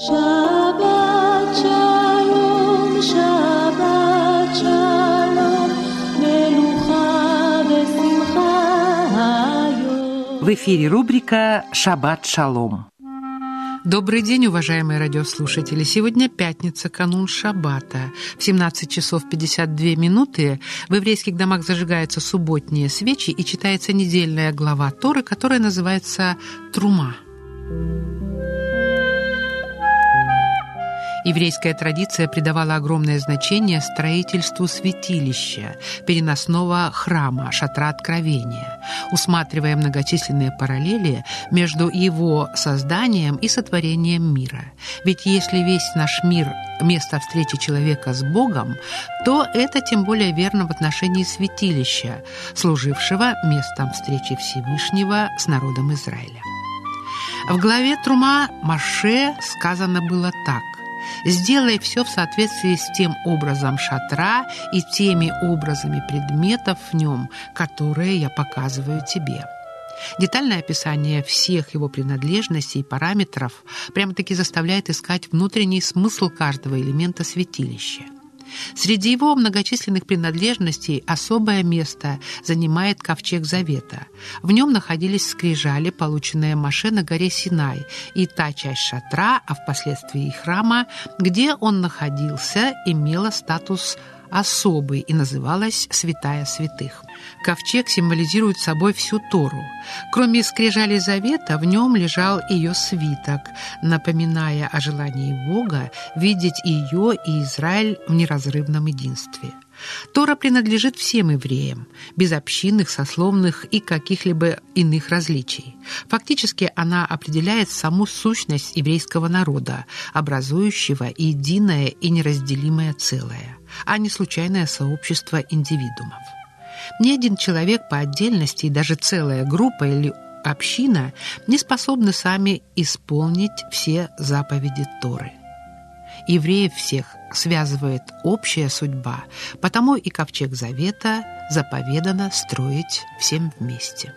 В эфире рубрика «Шаббат шалом». Добрый день, уважаемые радиослушатели. Сегодня пятница, канун Шаббата. В 17 часов 52 минуты в еврейских домах зажигаются субботние свечи и читается недельная глава Торы, которая называется «Трума». Еврейская традиция придавала огромное значение строительству святилища, переносного храма, шатра откровения, усматривая многочисленные параллели между его созданием и сотворением мира. Ведь если весь наш мир – место встречи человека с Богом, то это тем более верно в отношении святилища, служившего местом встречи Всевышнего с народом Израиля. В главе Трума Маше сказано было так – Сделай все в соответствии с тем образом шатра и теми образами предметов в нем, которые я показываю тебе. Детальное описание всех его принадлежностей и параметров прямо-таки заставляет искать внутренний смысл каждого элемента святилища. Среди его многочисленных принадлежностей особое место занимает ковчег Завета. В нем находились скрижали, полученные Маше на горе Синай, и та часть шатра, а впоследствии и храма, где он находился, имела статус особый и называлась «Святая святых». Ковчег символизирует собой всю Тору. Кроме скрижали завета, в нем лежал ее свиток, напоминая о желании Бога видеть ее и Израиль в неразрывном единстве. Тора принадлежит всем евреям, без общинных, сословных и каких-либо иных различий. Фактически она определяет саму сущность еврейского народа, образующего единое и неразделимое целое, а не случайное сообщество индивидуумов. Ни один человек по отдельности и даже целая группа или община не способны сами исполнить все заповеди Торы. Евреев всех связывает общая судьба, потому и ковчег завета заповедано строить всем вместе.